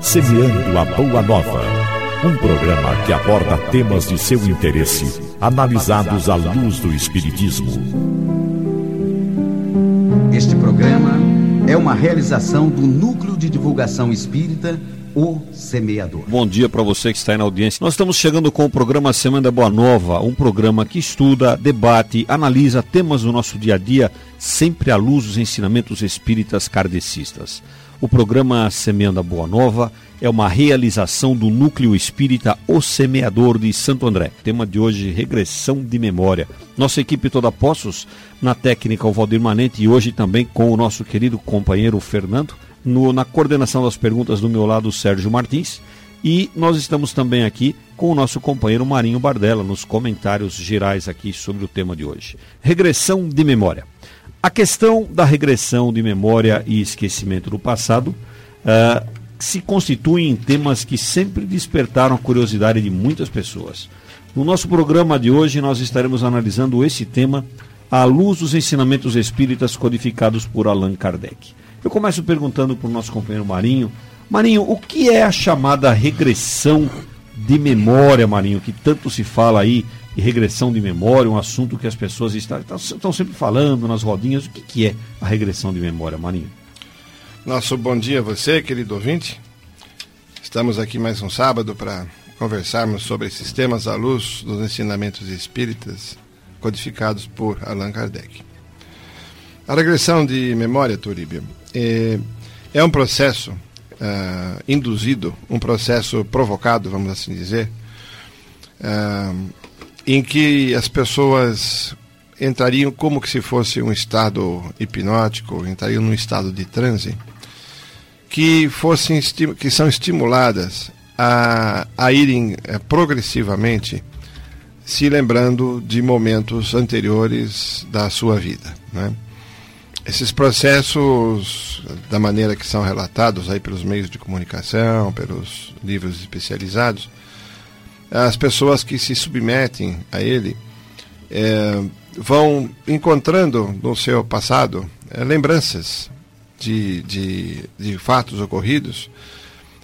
Semeando a Boa Nova. Um programa que aborda temas de seu interesse, analisados à luz do Espiritismo. Este programa é uma realização do Núcleo de Divulgação Espírita, o Semeador. Bom dia para você que está aí na audiência. Nós estamos chegando com o programa Semana Boa Nova, um programa que estuda, debate, analisa temas do nosso dia a dia, sempre à luz dos ensinamentos espíritas kardecistas. O programa Semeando a Boa Nova é uma realização do Núcleo Espírita O Semeador de Santo André. Tema de hoje, regressão de memória. Nossa equipe toda postos na técnica o Valdir Manente e hoje também com o nosso querido companheiro Fernando, no, na coordenação das perguntas do meu lado, Sérgio Martins. E nós estamos também aqui com o nosso companheiro Marinho Bardella nos comentários gerais aqui sobre o tema de hoje. Regressão de memória. A questão da regressão de memória e esquecimento do passado uh, se constituem em temas que sempre despertaram a curiosidade de muitas pessoas. No nosso programa de hoje, nós estaremos analisando esse tema à luz dos ensinamentos espíritas codificados por Allan Kardec. Eu começo perguntando para o nosso companheiro Marinho. Marinho, o que é a chamada regressão de memória, Marinho, que tanto se fala aí e regressão de memória, um assunto que as pessoas estão, sempre falando nas rodinhas. O que, que é a regressão de memória, Marinho? Nosso bom dia a você, querido ouvinte. Estamos aqui mais um sábado para conversarmos sobre esses temas à luz dos ensinamentos espíritas codificados por Allan Kardec. A regressão de memória, Turíbio, é, é um processo uh, induzido, um processo provocado, vamos assim dizer, uh, em que as pessoas entrariam como que se fosse um estado hipnótico, entrariam num estado de transe, que fossem que são estimuladas a, a irem é, progressivamente se lembrando de momentos anteriores da sua vida, né? Esses processos, da maneira que são relatados aí pelos meios de comunicação, pelos livros especializados, as pessoas que se submetem a ele é, vão encontrando no seu passado é, lembranças de, de, de fatos ocorridos.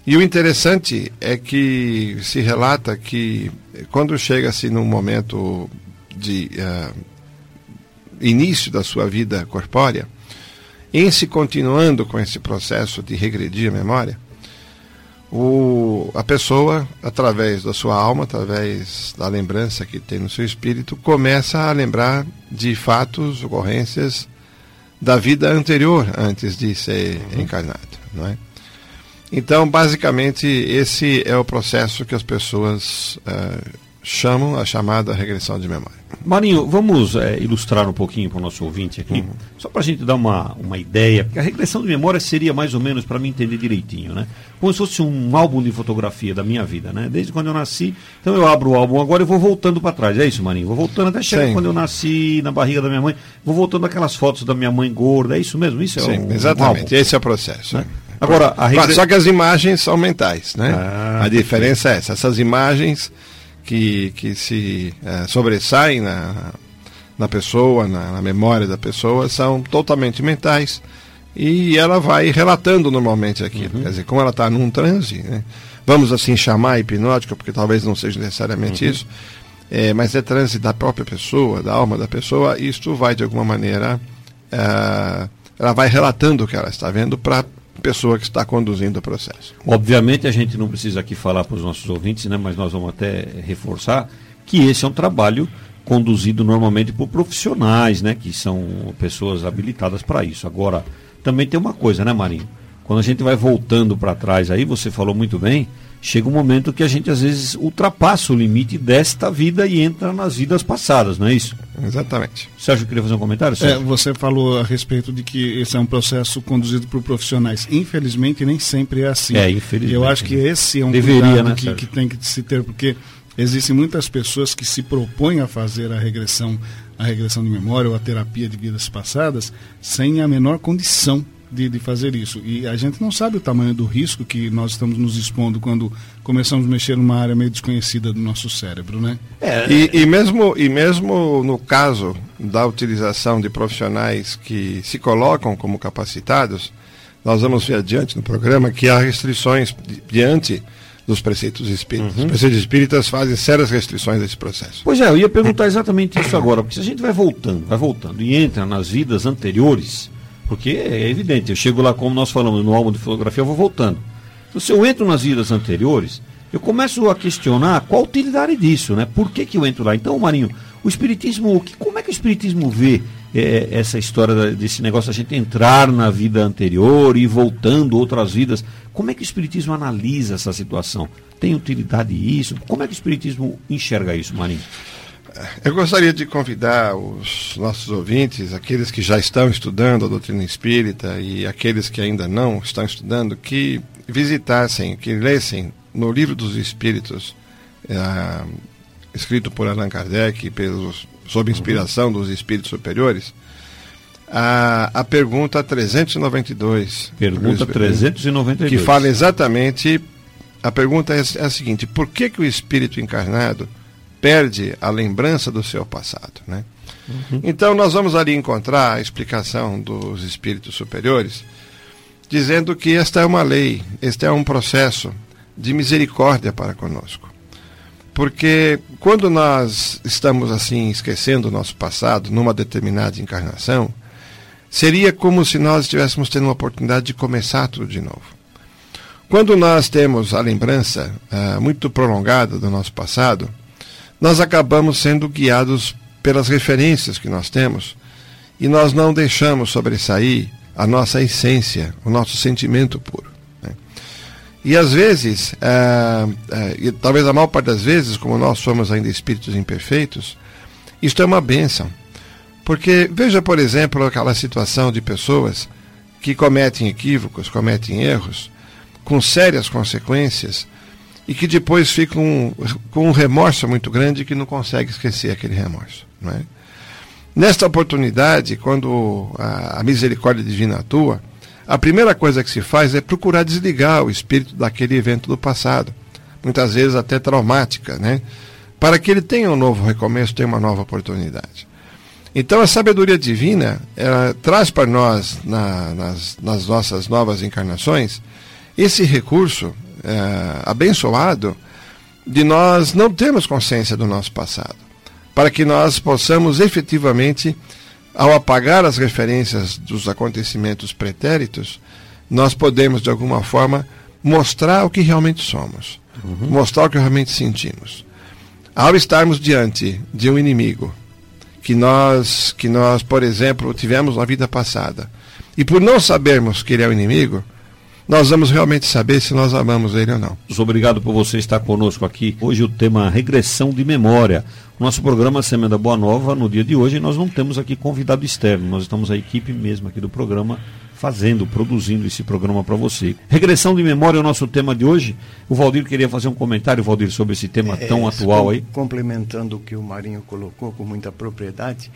E o interessante é que se relata que quando chega-se num momento de uh, início da sua vida corpórea, em se continuando com esse processo de regredir a memória, o, a pessoa, através da sua alma, através da lembrança que tem no seu espírito, começa a lembrar de fatos, ocorrências da vida anterior, antes de ser uhum. encarnado, não é? Então, basicamente, esse é o processo que as pessoas uh, chamam a chamada regressão de memória. Marinho, vamos é, ilustrar um pouquinho para o nosso ouvinte aqui, uhum. só para a gente dar uma, uma ideia, porque a regressão de memória seria mais ou menos, para mim entender direitinho, né? Como se fosse um álbum de fotografia da minha vida, né? Desde quando eu nasci, então eu abro o álbum agora e vou voltando para trás, é isso, Marinho? Vou voltando até chegar Sim. quando eu nasci, na barriga da minha mãe, vou voltando aquelas fotos da minha mãe gorda, é isso mesmo? Isso é Sim, um, exatamente, um esse é o processo. Né? Agora, regress... Só que as imagens são mentais, né? Ah, a diferença é essa, essas imagens que, que se é, sobressaem na, na pessoa, na, na, memória da pessoa, são totalmente mentais e ela vai relatando normalmente aquilo. Uhum. Quer dizer, como ela está num transe, né? vamos assim chamar hipnótica, porque talvez não seja necessariamente uhum. isso, é, mas é transe da própria pessoa, da alma da pessoa, isto vai de alguma maneira. É, ela vai relatando o que ela está vendo para pessoa que está conduzindo o processo. Obviamente a gente não precisa aqui falar para os nossos ouvintes, né, mas nós vamos até reforçar que esse é um trabalho conduzido normalmente por profissionais, né, que são pessoas habilitadas para isso. Agora, também tem uma coisa, né, Marinho? Quando a gente vai voltando para trás aí, você falou muito bem, chega um momento que a gente às vezes ultrapassa o limite desta vida e entra nas vidas passadas, não é isso? Exatamente. Sérgio, queria fazer um comentário? É, você falou a respeito de que esse é um processo conduzido por profissionais. Infelizmente, nem sempre é assim. É, infelizmente. Eu acho que esse é um Deveria, cuidado né, que, que tem que se ter, porque existem muitas pessoas que se propõem a fazer a regressão, a regressão de memória ou a terapia de vidas passadas sem a menor condição de, de fazer isso. E a gente não sabe o tamanho do risco que nós estamos nos expondo quando começamos a mexer numa área meio desconhecida do nosso cérebro, né? É, e, e, mesmo, e mesmo no caso da utilização de profissionais que se colocam como capacitados, nós vamos ver adiante no programa que há restrições diante dos preceitos espíritas. Uhum. Os preceitos espíritas fazem sérias restrições desse processo. Pois é, eu ia perguntar exatamente isso agora, porque se a gente vai voltando, vai voltando e entra nas vidas anteriores, porque é evidente, eu chego lá, como nós falamos no álbum de fotografia, eu vou voltando. Então, se eu entro nas vidas anteriores, eu começo a questionar qual a utilidade disso, né? Por que, que eu entro lá? Então, Marinho, o Espiritismo, como é que o Espiritismo vê é, essa história desse negócio a gente entrar na vida anterior e voltando outras vidas? Como é que o Espiritismo analisa essa situação? Tem utilidade isso? Como é que o Espiritismo enxerga isso, Marinho? Eu gostaria de convidar os nossos ouvintes, aqueles que já estão estudando a doutrina espírita e aqueles que ainda não estão estudando, que visitassem, que lessem no Livro dos Espíritos, é, escrito por Allan Kardec, pelos, sob inspiração dos espíritos superiores, a, a pergunta 392. Pergunta 392. Que fala exatamente. A pergunta é, é a seguinte: por que, que o espírito encarnado perde a lembrança do seu passado. Né? Uhum. Então, nós vamos ali encontrar a explicação dos espíritos superiores, dizendo que esta é uma lei, este é um processo de misericórdia para conosco. Porque quando nós estamos assim esquecendo o nosso passado numa determinada encarnação, seria como se nós estivéssemos tendo uma oportunidade de começar tudo de novo. Quando nós temos a lembrança uh, muito prolongada do nosso passado, nós acabamos sendo guiados pelas referências que nós temos e nós não deixamos sobressair a nossa essência, o nosso sentimento puro. Né? E às vezes, é, é, e talvez a maior parte das vezes, como nós somos ainda espíritos imperfeitos, isto é uma bênção. Porque veja, por exemplo, aquela situação de pessoas que cometem equívocos, cometem erros, com sérias consequências, e que depois ficam com um remorso muito grande que não consegue esquecer aquele remorso. Não é? Nesta oportunidade, quando a, a misericórdia divina atua, a primeira coisa que se faz é procurar desligar o espírito daquele evento do passado, muitas vezes até traumática, né? para que ele tenha um novo recomeço, tenha uma nova oportunidade. Então a sabedoria divina traz para nós, na, nas, nas nossas novas encarnações, esse recurso é, abençoado de nós não termos consciência do nosso passado, para que nós possamos efetivamente, ao apagar as referências dos acontecimentos pretéritos, nós podemos de alguma forma mostrar o que realmente somos, uhum. mostrar o que realmente sentimos. Ao estarmos diante de um inimigo que nós, que nós, por exemplo, tivemos na vida passada, e por não sabermos que ele é o inimigo, nós vamos realmente saber se nós amamos ele ou não. Obrigado por você estar conosco aqui. Hoje o tema regressão de memória. Nosso programa Semana Boa Nova, no dia de hoje, nós não temos aqui convidado externo, nós estamos a equipe mesmo aqui do programa fazendo, produzindo esse programa para você. Regressão de memória é o nosso tema de hoje. O Valdir queria fazer um comentário, Valdir, sobre esse tema é, tão atual aí. Complementando o que o Marinho colocou com muita propriedade,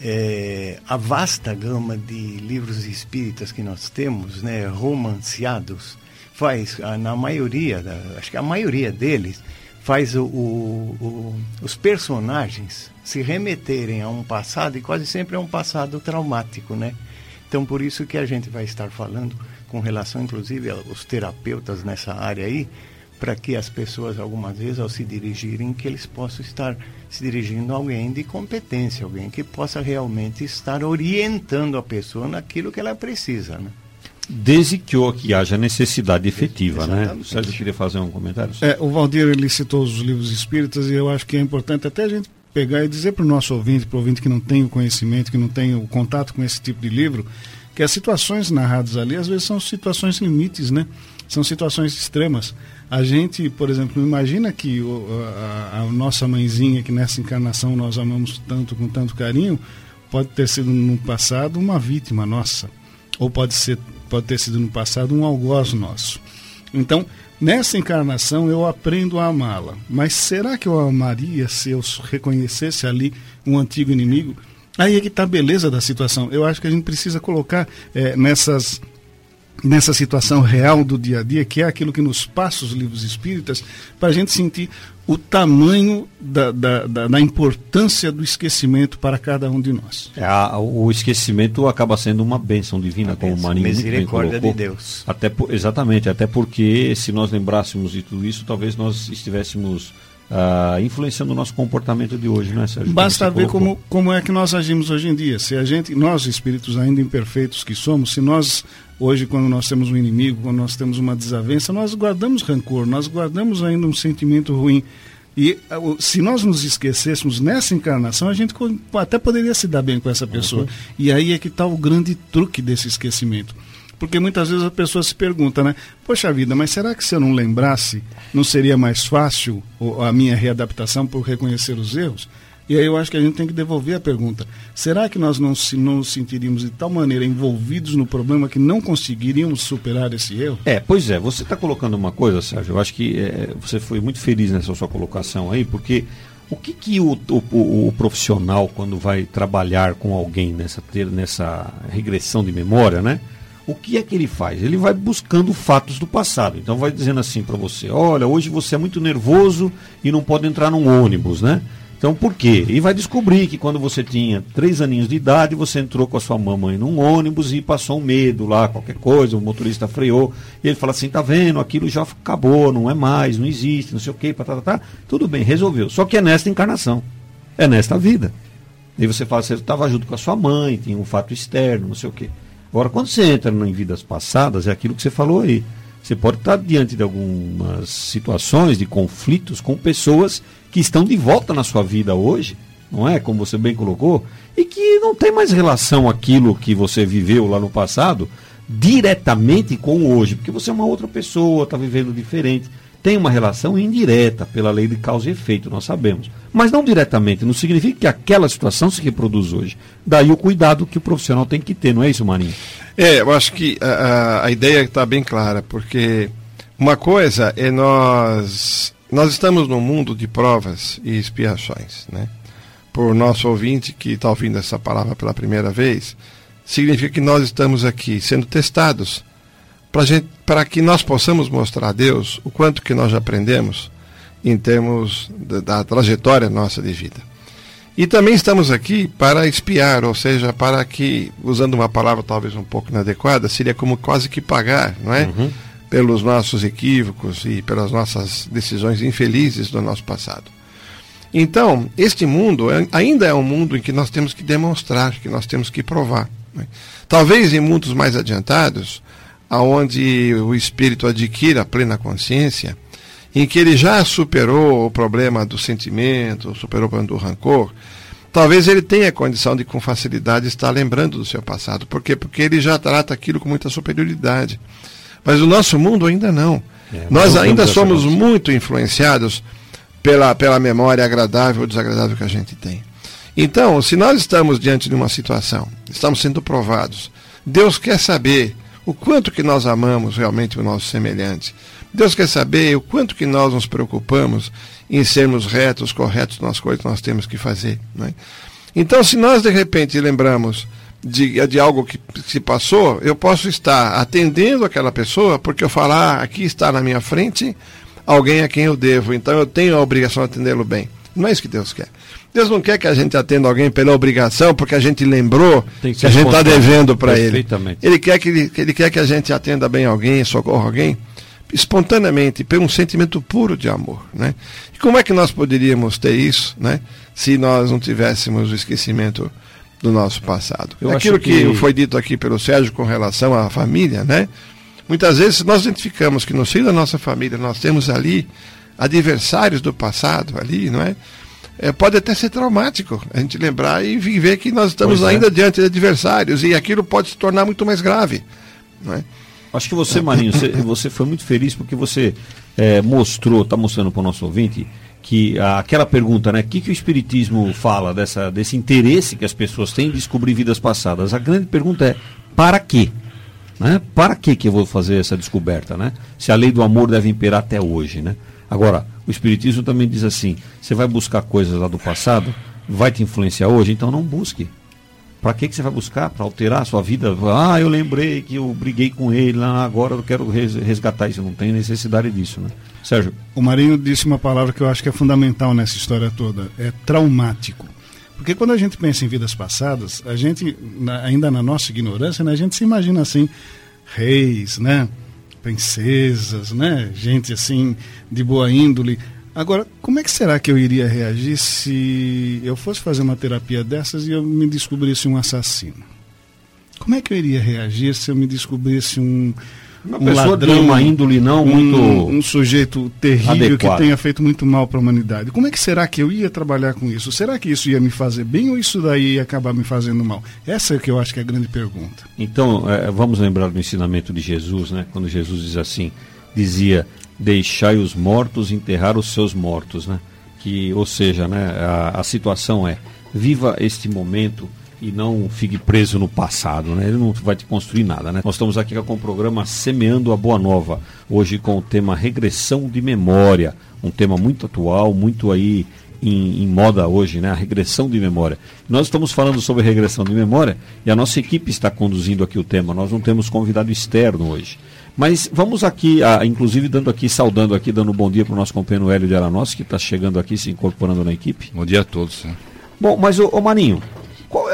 é, a vasta gama de livros espíritas que nós temos, né, romanceados, faz, na maioria, acho que a maioria deles, faz o, o, o, os personagens se remeterem a um passado e quase sempre é um passado traumático, né? Então por isso que a gente vai estar falando com relação, inclusive, aos terapeutas nessa área aí, para que as pessoas, algumas vezes, ao se dirigirem, que eles possam estar se dirigindo a alguém de competência, alguém que possa realmente estar orientando a pessoa naquilo que ela precisa, né? Desde que, que haja necessidade efetiva, né? Exatamente. né? O Sérgio queria fazer um comentário? É, o Valdir, ele citou os livros espíritas e eu acho que é importante até a gente pegar e dizer para o nosso ouvinte, para o ouvinte que não tem o conhecimento, que não tem o contato com esse tipo de livro, que as situações narradas ali, às vezes são situações limites, né? São situações extremas. A gente, por exemplo, imagina que o, a, a, nossa mãezinha, que nessa encarnação nós amamos tanto, com tanto carinho, pode ter sido no passado uma vítima nossa. Ou pode, ser, pode ter sido no passado um algoz nosso. Então, nessa encarnação eu aprendo a amá-la. Mas será que eu amaria se eu reconhecesse ali um antigo inimigo? Aí é que está a beleza da situação. Eu acho que a gente precisa colocar é, nessas nessa situação real do dia a dia, que é aquilo que nos passa os livros espíritas, para a gente sentir o tamanho da, da, da, da, importância do esquecimento para cada um de nós. É, a, o esquecimento acaba sendo uma bênção divina, uma como o Marinho misericórdia de Deus. Até por, exatamente, até porque se nós lembrássemos de tudo isso, talvez nós estivéssemos uh, influenciando o nosso comportamento de hoje, não é, Sérgio? Basta ver como, como é que nós agimos hoje em dia. Se a gente, nós espíritos ainda imperfeitos que somos, se nós hoje quando nós temos um inimigo, quando nós temos uma desavença, nós guardamos rancor, nós guardamos ainda um sentimento ruim. E uh, se nós nos esquecêssemos nessa encarnação, a gente até poderia se dar bem com essa pessoa. Uhum. E aí é que está o grande truque desse esquecimento. Porque muitas vezes a pessoa se pergunta, né? Poxa vida, mas será que se eu não lembrasse, não seria mais fácil a minha readaptação por reconhecer os erros? E aí eu acho que a gente tem que devolver a pergunta. Será que nós não, se, não nos sentiríamos de tal maneira envolvidos no problema que não conseguiríamos superar esse erro? É, pois é. Você está colocando uma coisa, Sérgio, eu acho que é, você foi muito feliz nessa sua colocação aí, porque o que, que o, o, o, profissional, quando vai trabalhar com alguém nessa, nessa regressão de memória, né? o que é que ele faz? Ele vai buscando fatos do passado. Então vai dizendo assim para você: olha, hoje você é muito nervoso e não pode entrar num ônibus, né? Então por quê? E vai descobrir que quando você tinha três aninhos de idade, você entrou com a sua mamãe num ônibus e passou um medo lá, qualquer coisa, o motorista freou, e ele fala assim, tá vendo, aquilo já acabou, não é mais, não existe, não sei o quê, tá, tá, tá. tudo bem, resolveu. Só que é nesta encarnação, é nesta vida. E você fala, você estava junto com a sua mãe, tinha um fato externo, não sei o quê. Agora, quando você entra em vidas passadas, é aquilo que você falou aí. Você pode estar diante de algumas situações de conflitos com pessoas que estão de volta na sua vida hoje, não é? Como você bem colocou, e que não tem mais relação aquilo que você viveu lá no passado diretamente com hoje, porque você é uma outra pessoa, está vivendo diferente tem uma relação indireta pela lei de causa e efeito, nós sabemos. Mas não diretamente, não significa que aquela situação se reproduz hoje. Daí o cuidado que o profissional tem que ter, não é isso, Marinho? É, eu acho que a, a ideia está bem clara, porque uma coisa é nós. Nós estamos num mundo de provas e expiações, né? Por nosso ouvinte que está ouvindo essa palavra pela primeira vez, significa que nós estamos aqui sendo testados para que nós possamos mostrar a Deus o quanto que nós já aprendemos em termos da, da trajetória nossa de vida. E também estamos aqui para espiar, ou seja, para que, usando uma palavra talvez um pouco inadequada, seria como quase que pagar, não é? Uhum. Pelos nossos equívocos e pelas nossas decisões infelizes do nosso passado. Então, este mundo é, ainda é um mundo em que nós temos que demonstrar, que nós temos que provar. É? Talvez em mundos mais adiantados, aonde o espírito adquire a plena consciência, em que ele já superou o problema do sentimento, superou o problema do rancor, talvez ele tenha condição de com facilidade estar lembrando do seu passado. Por quê? Porque ele já trata aquilo com muita superioridade. Mas o nosso mundo ainda não. É, Nós ainda somos muito influenciados pela, pela memória agradável ou desagradável que a gente tem. Então, se nós estamos diante de uma situação, estamos sendo provados, Deus quer saber o quanto que nós amamos realmente o nosso semelhante. Deus quer saber o quanto que nós nos preocupamos em sermos retos, corretos nas coisas que nós temos que fazer. Né? Então, se nós de repente lembramos de, de algo que se passou, eu posso estar atendendo aquela pessoa, porque eu falar, ah, aqui está na minha frente alguém a quem eu devo, então eu tenho a obrigação de atendê-lo bem. Não é isso que Deus quer. Deus não quer que a gente atenda alguém pela obrigação, porque a gente lembrou que, que a gente está devendo para ele. Ele quer que ele, ele quer que a gente atenda bem alguém, socorra alguém, espontaneamente, por um sentimento puro de amor. Né? E como é que nós poderíamos ter isso né, se nós não tivéssemos o esquecimento do nosso passado? Eu Aquilo que... que foi dito aqui pelo Sérgio com relação à família, né? Muitas vezes nós identificamos que no seio da nossa família nós temos ali adversários do passado ali, não é? é, pode até ser traumático a gente lembrar e ver que nós estamos pois é. ainda é. diante de adversários e aquilo pode se tornar muito mais grave. Não é? Acho que você, Marinho, você, você foi muito feliz porque você é, mostrou, está mostrando para o nosso ouvinte, que aquela pergunta, né? O que, que o Espiritismo fala dessa, desse interesse que as pessoas têm em descobrir vidas passadas? A grande pergunta é, para quê? Né? Para que, que eu vou fazer essa descoberta, né? Se a lei do amor deve imperar até hoje, né? Agora, o Espiritismo também diz assim: você vai buscar coisas lá do passado, vai te influenciar hoje, então não busque. Para que, que você vai buscar? Para alterar a sua vida? Ah, eu lembrei que eu briguei com ele lá, agora eu quero resgatar isso. Não tem necessidade disso, né? Sérgio. O Marinho disse uma palavra que eu acho que é fundamental nessa história toda: é traumático. Porque quando a gente pensa em vidas passadas, a gente, na, ainda na nossa ignorância, né, a gente se imagina assim, reis, né? Princesas, né? Gente assim, de boa índole. Agora, como é que será que eu iria reagir se eu fosse fazer uma terapia dessas e eu me descobrisse um assassino? Como é que eu iria reagir se eu me descobrisse um, uma um pessoa ladrão, de uma índole não muito um, um sujeito terrível adequado. que tenha feito muito mal para a humanidade. Como é que será que eu ia trabalhar com isso? Será que isso ia me fazer bem ou isso daí ia acabar me fazendo mal? Essa é que eu acho que é a grande pergunta. Então, é, vamos lembrar do ensinamento de Jesus, né? Quando Jesus diz assim, dizia: "Deixai os mortos enterrar os seus mortos", né? Que, ou seja, né, a, a situação é: viva este momento e não fique preso no passado, né? Ele não vai te construir nada, né? Nós estamos aqui com o programa Semeando a Boa Nova, hoje com o tema regressão de memória, um tema muito atual, muito aí em, em, moda hoje, né? A regressão de memória. Nós estamos falando sobre regressão de memória e a nossa equipe está conduzindo aqui o tema. Nós não temos convidado externo hoje. Mas vamos aqui, a, inclusive dando aqui, saudando aqui, dando um bom dia para o nosso companheiro Hélio de Aranossi, que está chegando aqui, se incorporando na equipe. Bom dia a todos. Né? Bom, mas o Maninho,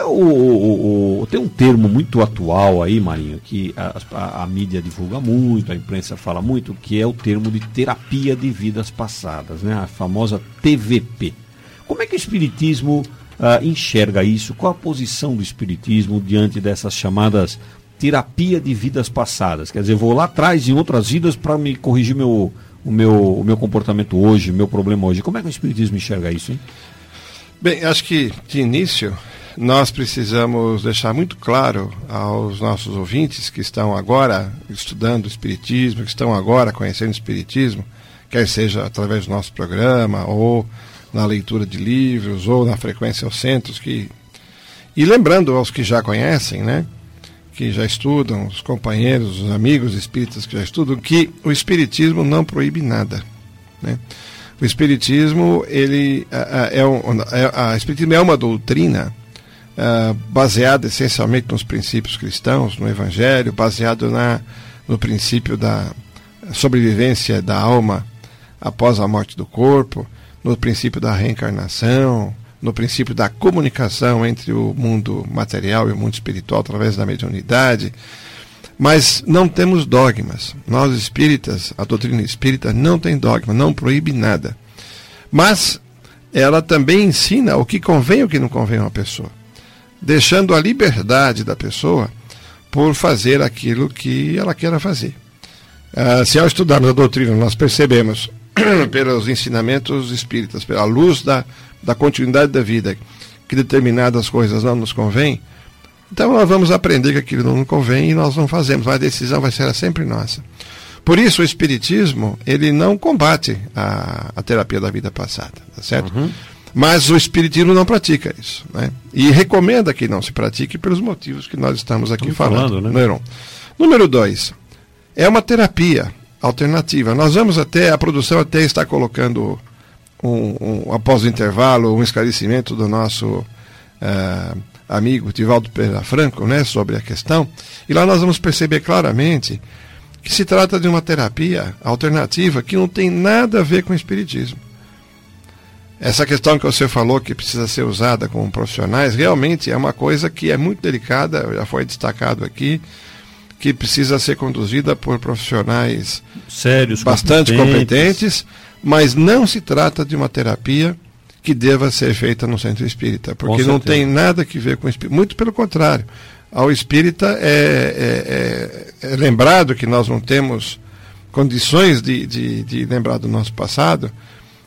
o, o, o, Tem um termo muito atual aí, Marinho, que a, a, a, mídia divulga muito, a imprensa fala muito, que é o termo de terapia de vidas passadas, né? a famosa TVP. Como é que o Espiritismo uh, enxerga isso? Qual a posição do Espiritismo diante dessas chamadas terapia de vidas passadas? Quer dizer, vou lá atrás em outras vidas para me corrigir meu, o, meu, o meu comportamento hoje, meu problema hoje. Como é que o Espiritismo enxerga isso, hein? Bem, acho que de início nós precisamos deixar muito claro aos nossos ouvintes que estão agora estudando o Espiritismo, que estão agora conhecendo o Espiritismo, quer seja através do nosso programa, ou na leitura de livros, ou na frequência aos centros, que... e lembrando aos que já conhecem, né, que já estudam, os companheiros, os amigos espíritas que já estudam, que o Espiritismo não proíbe nada. Né? O Espiritismo, ele é, um, a Espiritismo é uma doutrina uh, baseado essencialmente nos princípios cristãos, no Evangelho, baseado na, no princípio da sobrevivência da alma após a morte do corpo, no princípio da reencarnação, no princípio da comunicação entre o mundo material e o mundo espiritual através da mediunidade. Mas não temos dogmas. Nós espíritas, a doutrina espírita não tem dogma, não proíbe nada. Mas ela também ensina o que convém e o que não convém a uma pessoa deixando a liberdade da pessoa por fazer aquilo que ela queira fazer. Uh, se ao estudarmos a doutrina nós percebemos, pelos ensinamentos espíritas, pela luz da, da continuidade da vida, que determinadas coisas não nos convêm, então nós vamos aprender que aquilo não nos convém e nós não fazemos, mas a decisão vai ser sempre nossa. Por isso o Espiritismo, ele não combate a, a terapia da vida passada, tá certo? Uhum. Mas o Espiritismo não pratica isso. Né? E recomenda que não se pratique pelos motivos que nós estamos aqui estamos falando. falando né? Número dois, é uma terapia alternativa. Nós vamos até, a produção até está colocando, um, um após o intervalo, um esclarecimento do nosso uh, amigo Tivaldo Pereira Franco né, sobre a questão. E lá nós vamos perceber claramente que se trata de uma terapia alternativa que não tem nada a ver com o Espiritismo. Essa questão que você falou que precisa ser usada com profissionais, realmente é uma coisa que é muito delicada, já foi destacado aqui, que precisa ser conduzida por profissionais sérios, bastante competentes. competentes, mas não se trata de uma terapia que deva ser feita no centro espírita, porque não tem nada que ver com o espírita, muito pelo contrário. Ao espírita é, é, é, é lembrado que nós não temos condições de, de, de lembrar do nosso passado,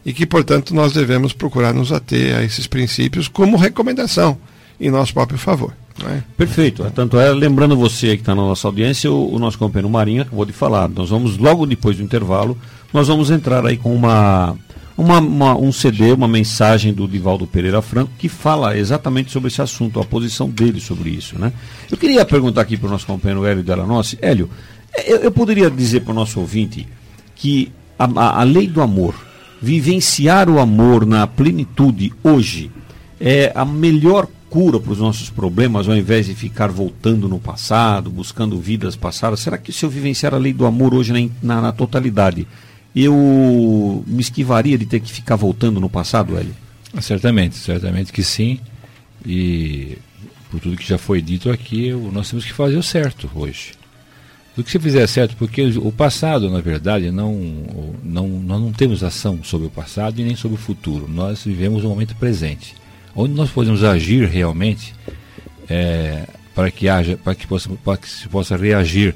e que, portanto, nós devemos procurar nos ater a esses princípios como recomendação em nosso próprio favor. É? Perfeito. Tanto é, lembrando você que está na nossa audiência, o, o, nosso companheiro Marinho acabou de falar. Nós vamos, logo depois do intervalo, nós vamos entrar aí com uma, uma, uma, um CD, uma mensagem do Divaldo Pereira Franco, que fala exatamente sobre esse assunto, a posição dele sobre isso. Né? Eu queria perguntar aqui para o nosso companheiro Hélio Delanossi. Hélio, eu, eu poderia dizer para o nosso ouvinte que a, a, a lei do amor, vivenciar o amor na plenitude hoje é a melhor cura para os nossos problemas, ao invés de ficar voltando no passado, buscando vidas passadas? Será que se eu vivenciar a lei do amor hoje na, na, na totalidade, eu me esquivaria de ter que ficar voltando no passado, Hélio? Certamente, certamente que sim. E por tudo que já foi dito aqui, nós temos que fazer o certo hoje. Do que se fizer certo, porque o passado, na verdade, não, não, nós não temos ação sobre o passado e nem sobre o futuro. Nós vivemos o momento presente onde nós podemos agir realmente é, para que haja, para que, possa, para que se possa reagir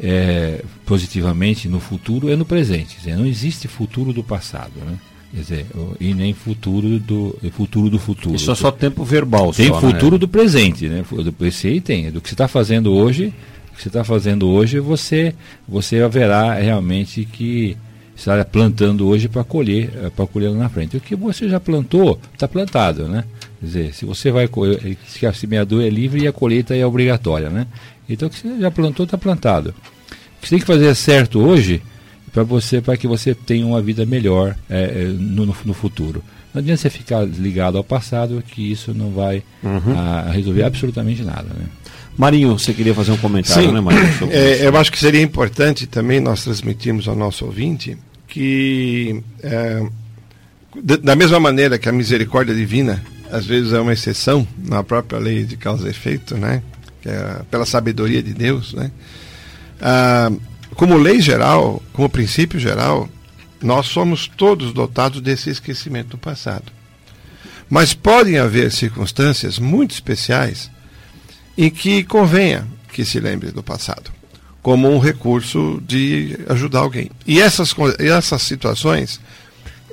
é, positivamente no futuro é no presente. Dizer, não existe futuro do passado, né? Quer dizer, e nem futuro do futuro do futuro. Isso é só tempo verbal. Tem só, futuro né? do presente, né? Esse aí tem. Do que você está fazendo hoje, que você está fazendo hoje, você você haverá realmente que está plantando hoje para colher, eh, para colher lá na frente. O que você já plantou, está plantado, né? Quer dizer, se você vai colher, se a semeadura é livre e a colheita é obrigatória, né? Então o que você já plantou, está plantado. O que você tem que fazer certo hoje para você, para que você tenha uma vida melhor é, no, no, futuro. Não adianta você ficar ligado ao passado, que isso não vai uhum. a, resolver absolutamente nada, né? Marinho, você queria fazer um comentário, Sim. né, Marinho? É, eu acho que seria importante também nós transmitirmos ao nosso ouvinte que, é, da mesma maneira que a misericórdia divina às vezes é uma exceção na própria lei de causa e efeito, né? É pela sabedoria de Deus, né? Ah, como lei geral, como princípio geral, nós somos todos dotados desse esquecimento do passado. Mas podem haver circunstâncias muito especiais em que convenha que se lembre do passado, como um recurso de ajudar alguém. E essas, essas situações,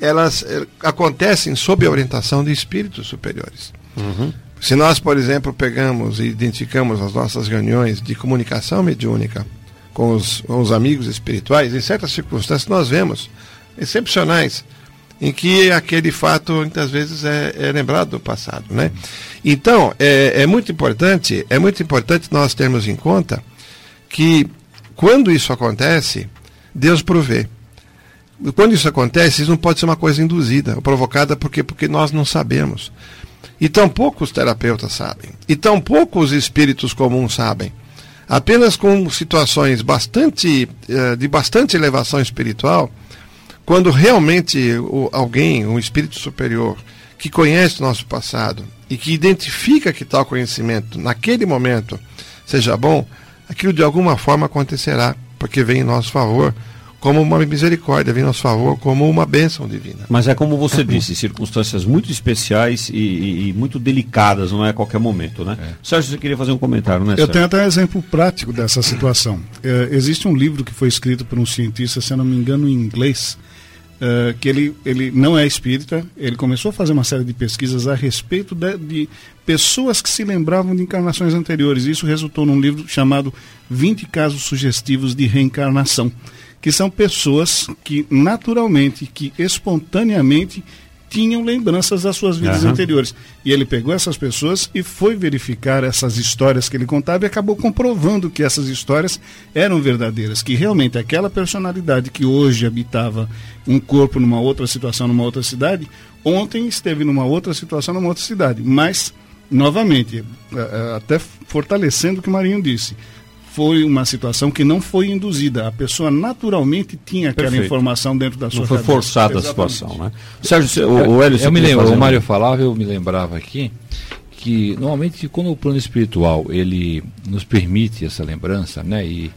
elas eh, acontecem sob a orientação de espíritos superiores. Uhum. Se nós, por exemplo, pegamos e identificamos as nossas reuniões de comunicação mediúnica com os, com os amigos espirituais, em certas circunstâncias nós vemos excepcionais em que aquele fato muitas vezes é, é lembrado do passado, né? Então é, é, muito importante, é muito importante nós termos em conta que quando isso acontece, Deus provê. Quando isso acontece, isso não pode ser uma coisa induzida, provocada porque porque nós não sabemos. E tão poucos terapeutas sabem, e tão poucos espíritos comuns sabem. Apenas com situações bastante eh, de bastante elevação espiritual quando realmente o, alguém, um espírito superior, que conhece o nosso passado e que identifica que tal conhecimento naquele momento seja bom, aquilo de alguma forma acontecerá, porque vem em nosso favor como uma misericórdia, vem em nosso favor como uma bênção divina. Mas é como você disse, circunstâncias muito especiais e, e, e, muito delicadas, não é a qualquer momento, né? É. Sérgio, você queria fazer um comentário, né? Eu tenho até um exemplo prático dessa situação. É, existe um livro que foi escrito por um cientista, se eu não me engano, em inglês, Uh, que ele, ele não é espírita, ele começou a fazer uma série de pesquisas a respeito de, de, pessoas que se lembravam de encarnações anteriores. Isso resultou num livro chamado 20 Casos Sugestivos de Reencarnação, que são pessoas que naturalmente, que espontaneamente tinham lembranças das suas vidas uhum. anteriores. E ele pegou essas pessoas e foi verificar essas histórias que ele contava e acabou comprovando que essas histórias eram verdadeiras, que realmente aquela personalidade que hoje habitava um corpo numa outra situação, numa outra cidade, ontem esteve numa outra situação, numa outra cidade. Mas, novamente, é, é, até fortalecendo o que o Marinho disse, foi uma situação que não foi induzida. A pessoa naturalmente tinha aquela Perfeito. informação dentro da sua Não foi cabeça. forçada Exatamente. a situação, né? Sérgio, o, o Hélio, eu me lembro, o Mário falava, eu me lembrava aqui que normalmente quando o plano espiritual ele nos permite essa lembrança, né? E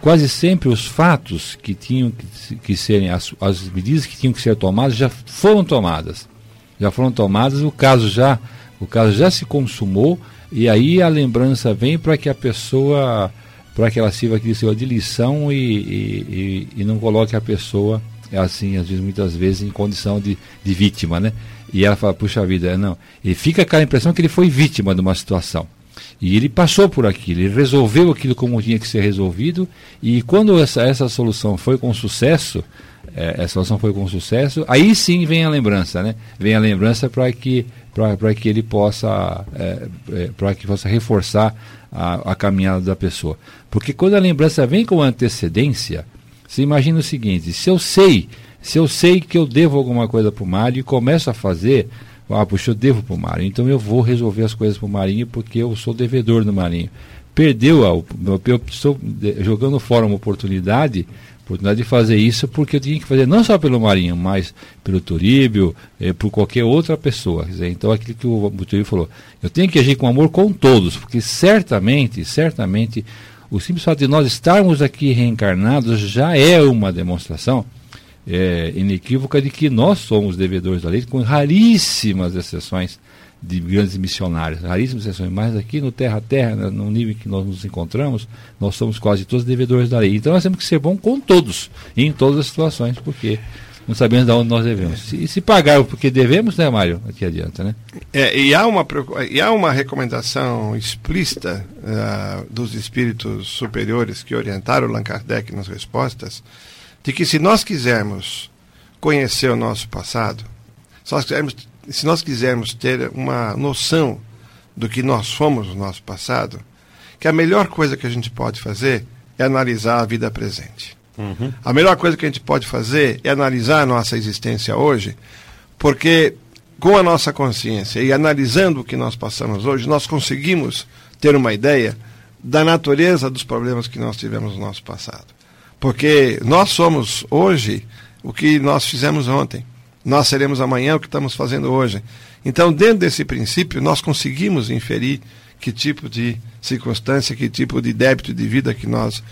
quase sempre os fatos que tinham que, que serem as, as medidas que tinham que ser tomadas já foram tomadas, já foram tomadas. O caso já o caso já se consumou e aí a lembrança vem para que a pessoa para que ela sirva aqui de lição e, e, e, não coloque a pessoa, assim, às vezes, muitas vezes, em condição de, de vítima, né? E ela fala, puxa vida, não. E fica aquela impressão que ele foi vítima de uma situação. E ele passou por aquilo, ele resolveu aquilo como tinha que ser resolvido, e quando essa, essa solução foi com sucesso, é, essa solução foi com sucesso, aí sim vem a lembrança, né? Vem a lembrança para que, que ele possa, é, é, para que possa reforçar a, a caminhada da pessoa. Porque quando a lembrança vem com antecedência, você imagina o seguinte: se eu sei, se eu sei que eu devo alguma coisa para o Mário e começo a fazer, Ah, puxa, eu devo para o Marinho, então eu vou resolver as coisas para o Marinho porque eu sou devedor do Marinho. Perdeu, a, eu estou jogando fora uma oportunidade oportunidade de fazer isso porque eu tinha que fazer não só pelo Marinho, mas pelo Turíbio, eh, por qualquer outra pessoa. Dizer, então aquilo que o, o Turíbio falou, eu tenho que agir com amor com todos, porque certamente, certamente, o simples fato de nós estarmos aqui reencarnados já é uma demonstração é, inequívoca de que nós somos devedores da lei, com raríssimas exceções de grandes missionários, raríssimas exceções, mas aqui no Terra Terra, no nível que nós nos encontramos, nós somos quase todos devedores da lei. Então nós temos que ser bom com todos, em todas as situações, porque não sabemos de onde nós devemos. E se pagar porque devemos, né, Mário? Aqui adianta, né? É, e, há uma, e há uma recomendação explícita uh, dos espíritos superiores que orientaram Allan Kardec nas respostas, de que se nós quisermos conhecer o nosso passado, se nós quisermos se nós quisermos ter uma noção do que nós fomos no nosso passado, que a melhor coisa que a gente pode fazer é analisar a vida presente. Uhum. A melhor coisa que a gente pode fazer é analisar a nossa existência hoje, porque com a nossa consciência e analisando o que nós passamos hoje, nós conseguimos ter uma ideia da natureza dos problemas que nós tivemos no nosso passado. Porque nós somos hoje o que nós fizemos ontem nós seremos amanhã o que estamos fazendo hoje. Então, dentro desse princípio, nós conseguimos inferir que tipo de circunstância, que tipo de débito de vida que nós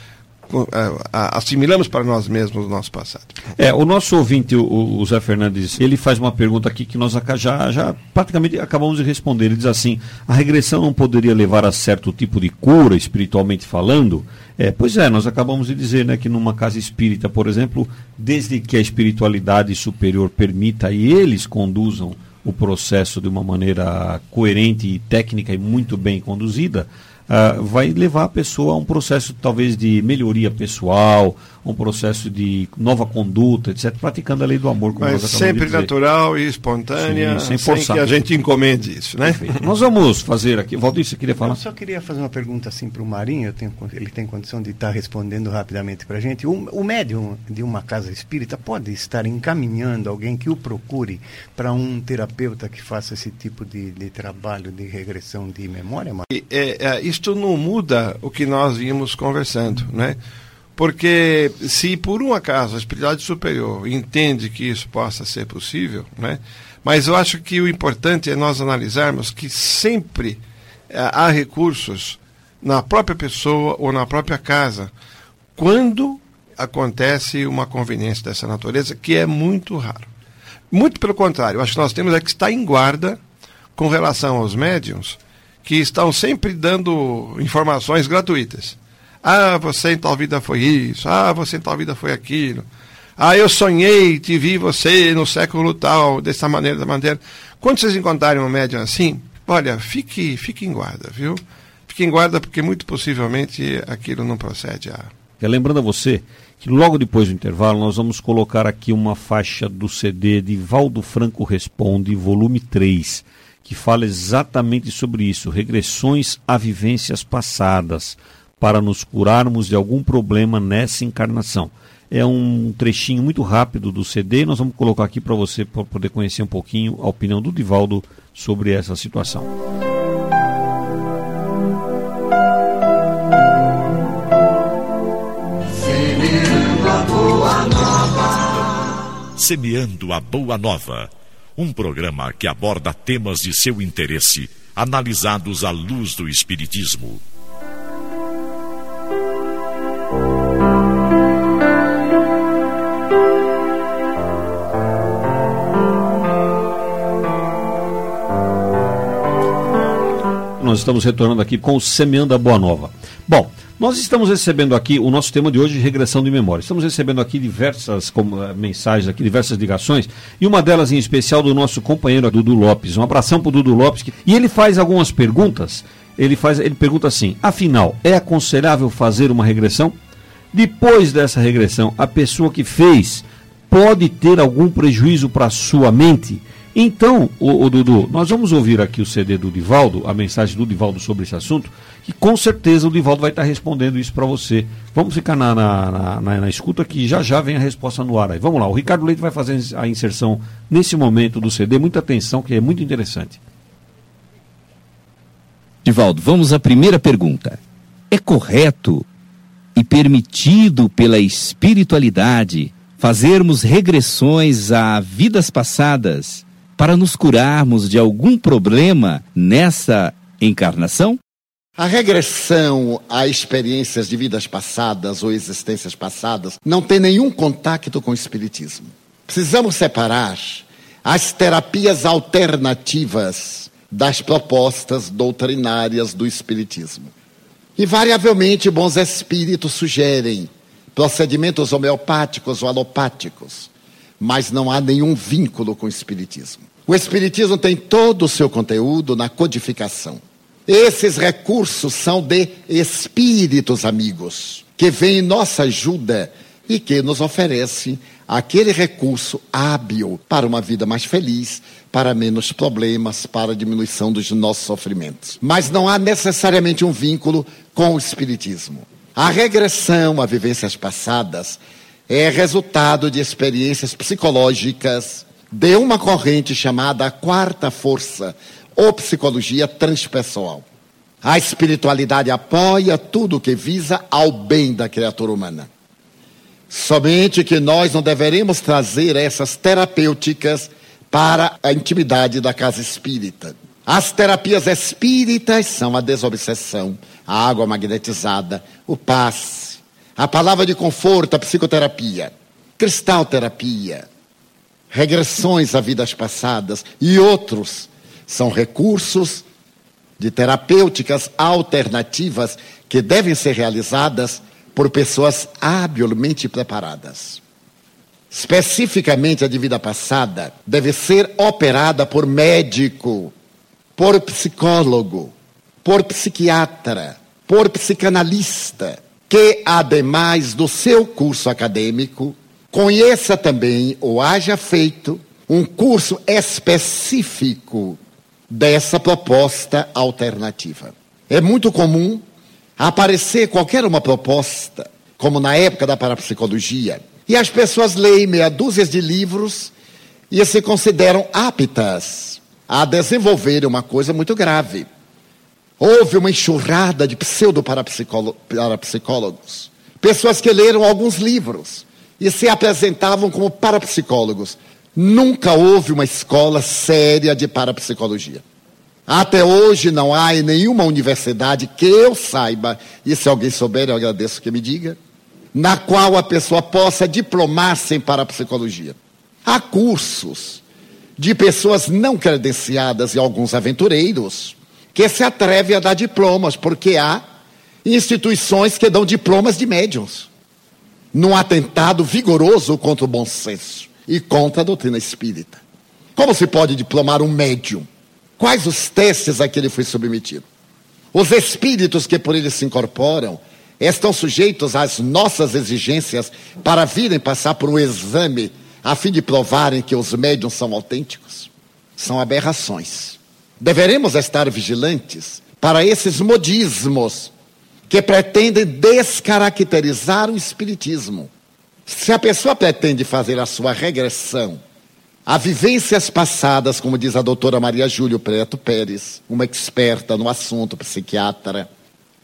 assimilamos para nós mesmos o nosso passado. É, o nosso ouvinte, o, o Zé Fernandes, ele faz uma pergunta aqui que nós já, já praticamente acabamos de responder. Ele diz assim: a regressão não poderia levar a certo tipo de cura, espiritualmente falando? É, pois é, nós acabamos de dizer né, que numa casa espírita, por exemplo, desde que a espiritualidade superior permita e eles conduzam o processo de uma maneira coerente e técnica e muito bem conduzida, uh, vai levar a pessoa a um processo talvez de melhoria pessoal, um processo de nova conduta, etc., praticando a lei do amor, como Mas sempre natural e espontânea, Sim, sem, forçar. sem que a gente encomende isso, né? Nós vamos fazer aqui. Valdir, você queria falar? Eu só queria fazer uma pergunta assim para o Marinho, tenho, ele tem condição de estar tá respondendo rapidamente para a gente. O, o médium de uma casa espírita pode estar encaminhando alguém que o procure para um terapeuta que faça esse tipo de, de trabalho de regressão de memória? É, é, isto não muda o que nós vimos conversando, né? Porque se por um acaso a espiritualidade superior entende que isso possa ser possível, né? mas eu acho que o importante é nós analisarmos que sempre eh, há recursos na própria pessoa ou na própria casa quando acontece uma conveniência dessa natureza, que é muito raro. Muito pelo contrário, acho que nós temos é que estar em guarda com relação aos médiums que estão sempre dando informações gratuitas. Ah, você em tal vida foi isso. Ah, você em tal vida foi aquilo. Ah, eu sonhei, te vi você no século tal, dessa maneira, da maneira. Quando vocês encontrarem um médium assim, olha, fique, fique em guarda, viu? Fique em guarda porque muito possivelmente aquilo não procede a. É, lembrando a você que logo depois do intervalo nós vamos colocar aqui uma faixa do CD de Valdo Franco Responde, volume 3, que fala exatamente sobre isso, regressões a vivências passadas para nos curarmos de algum problema nessa encarnação. É um trechinho muito rápido do CD, nós vamos colocar aqui para você para poder conhecer um pouquinho a opinião do Divaldo sobre essa situação. Semeando a Boa Nova. Semeando a Boa Nova. Um programa que aborda temas de seu interesse, analisados à luz do Espiritismo. Nós estamos retornando aqui com o Semeando a Boa Nova. Bom, nós estamos recebendo aqui o nosso tema de hoje, regressão de memória. Estamos recebendo aqui diversas como, eh, mensagens, aqui, diversas ligações, e uma delas em especial do nosso companheiro Dudu Lopes. Um abração para o Dudu Lopes. Que, e ele faz algumas perguntas ele faz, ele pergunta assim: afinal, é aconselhável fazer uma regressão? Depois dessa regressão, a pessoa que fez pode ter algum prejuízo para sua mente? Então, o, Dudu, nós vamos ouvir aqui o CD do Divaldo, a mensagem do Divaldo sobre esse assunto, e com certeza o Divaldo vai estar respondendo isso para você. Vamos ficar na, na, na, na, escuta que já já vem a resposta no ar aí. Vamos lá, o Ricardo Leite vai fazer a inserção nesse momento do CD, muita atenção, que é muito interessante. Divaldo, vamos à primeira pergunta. É correto e permitido pela espiritualidade fazermos regressões a vidas passadas para nos curarmos de algum problema nessa encarnação? A regressão a experiências de vidas passadas ou existências passadas não tem nenhum contato com o Espiritismo. Precisamos separar as terapias alternativas das propostas doutrinárias do Espiritismo. Invariavelmente, bons espíritos sugerem procedimentos homeopáticos ou alopáticos, mas não há nenhum vínculo com o Espiritismo. O Espiritismo tem todo o seu conteúdo na codificação. Esses recursos são de espíritos amigos, que vêm em nossa ajuda e que nos oferecem aquele recurso hábil para uma vida mais feliz, para menos problemas, para a diminuição dos nossos sofrimentos. Mas não há necessariamente um vínculo com o Espiritismo. A regressão a vivências passadas é resultado de experiências psicológicas de uma corrente chamada quarta força, ou psicologia transpessoal. A espiritualidade apoia tudo que visa ao bem da criatura humana. Somente que nós não deveremos trazer essas terapêuticas para a intimidade da casa espírita. As terapias espíritas são a desobsessão, a água magnetizada, o passe, a palavra de conforto, a psicoterapia, cristalterapia, regressões a vidas passadas. E outros. São recursos de terapêuticas alternativas que devem ser realizadas por pessoas habilmente preparadas. Especificamente a de vida passada deve ser operada por médico, por psicólogo, por psiquiatra, por psicanalista, que, ademais do seu curso acadêmico, conheça também ou haja feito um curso específico dessa proposta alternativa. É muito comum aparecer qualquer uma proposta, como na época da parapsicologia, e as pessoas leem meia dúzia de livros e se consideram aptas a desenvolver uma coisa muito grave. Houve uma enxurrada de pseudo-parapsicólogos, pessoas que leram alguns livros e se apresentavam como parapsicólogos. Nunca houve uma escola séria de parapsicologia. Até hoje não há em nenhuma universidade que eu saiba, e se alguém souber, eu agradeço que me diga, na qual a pessoa possa diplomar-se em parapsicologia. Há cursos de pessoas não credenciadas e alguns aventureiros que se atrevem a dar diplomas, porque há instituições que dão diplomas de médiums, num atentado vigoroso contra o bom senso e contra a doutrina espírita. Como se pode diplomar um médium? Quais os testes a que ele foi submetido? Os espíritos que por ele se incorporam estão sujeitos às nossas exigências para virem passar por um exame a fim de provarem que os médiums são autênticos? São aberrações. Deveremos estar vigilantes para esses modismos que pretendem descaracterizar o espiritismo. Se a pessoa pretende fazer a sua regressão Há vivências passadas, como diz a doutora Maria Júlia Preto Pérez, uma experta no assunto, psiquiatra,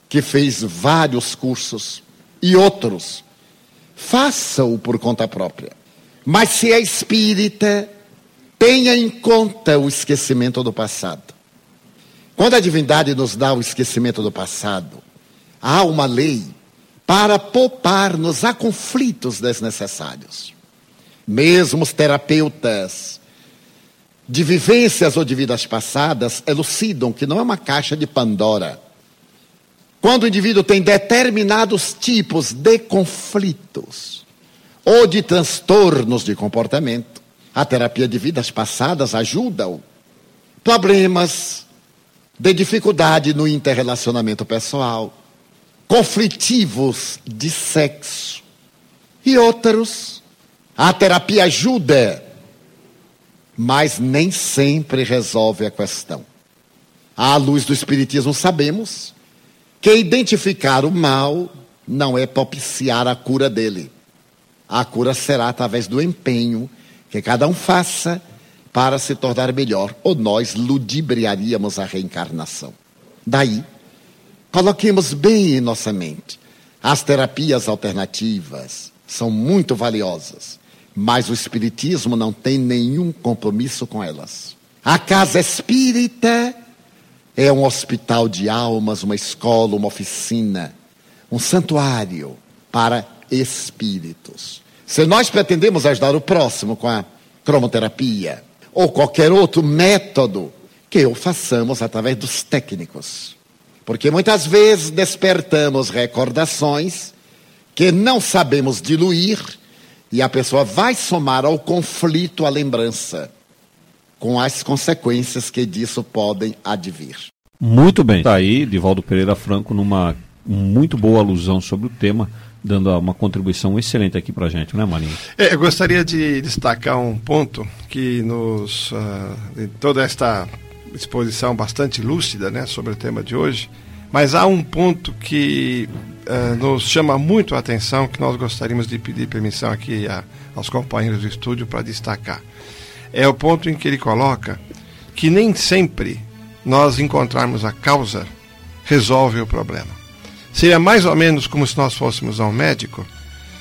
que fez vários cursos e outros. Faça-o por conta própria. Mas se é espírita, tenha em conta o esquecimento do passado. Quando a divindade nos dá o esquecimento do passado, há uma lei para poupar-nos a conflitos desnecessários. Mesmo os terapeutas de vivências ou de vidas passadas elucidam que não é uma caixa de Pandora. Quando o indivíduo tem determinados tipos de conflitos ou de transtornos de comportamento, a terapia de vidas passadas ajuda-o. Problemas de dificuldade no interrelacionamento pessoal, conflitivos de sexo e outros a terapia ajuda mas nem sempre resolve a questão. À luz do Espiritismo, sabemos que identificar o mal não é propiciar a cura dele. A cura será através do empenho que cada um faça para se tornar melhor, ou nós ludibriaríamos a reencarnação. Daí, coloquemos bem em nossa mente: as terapias alternativas são muito valiosas, mas o Espiritismo não tem nenhum compromisso com elas. A casa espírita é um hospital de almas, uma escola, uma oficina, um santuário para espíritos. Se nós pretendemos ajudar o próximo com a cromoterapia ou qualquer outro método, que o façamos através dos técnicos. Porque muitas vezes despertamos recordações que não sabemos diluir e a pessoa vai somar ao conflito a lembrança, com as consequências que disso podem advir. Muito bem. Está aí, Divaldo Pereira Franco, numa muito boa alusão sobre o tema, dando uma contribuição excelente aqui para a gente, né, Marinho? É, eu gostaria de destacar um ponto que nos. Uh, toda esta exposição bastante lúcida né, sobre o tema de hoje, mas há um ponto que uh, nos chama muito a atenção, que nós gostaríamos de pedir permissão aqui a, aos companheiros do estúdio para destacar. É o ponto em que ele coloca que nem sempre nós encontrarmos a causa resolve o problema. Seria mais ou menos como se nós fôssemos a um médico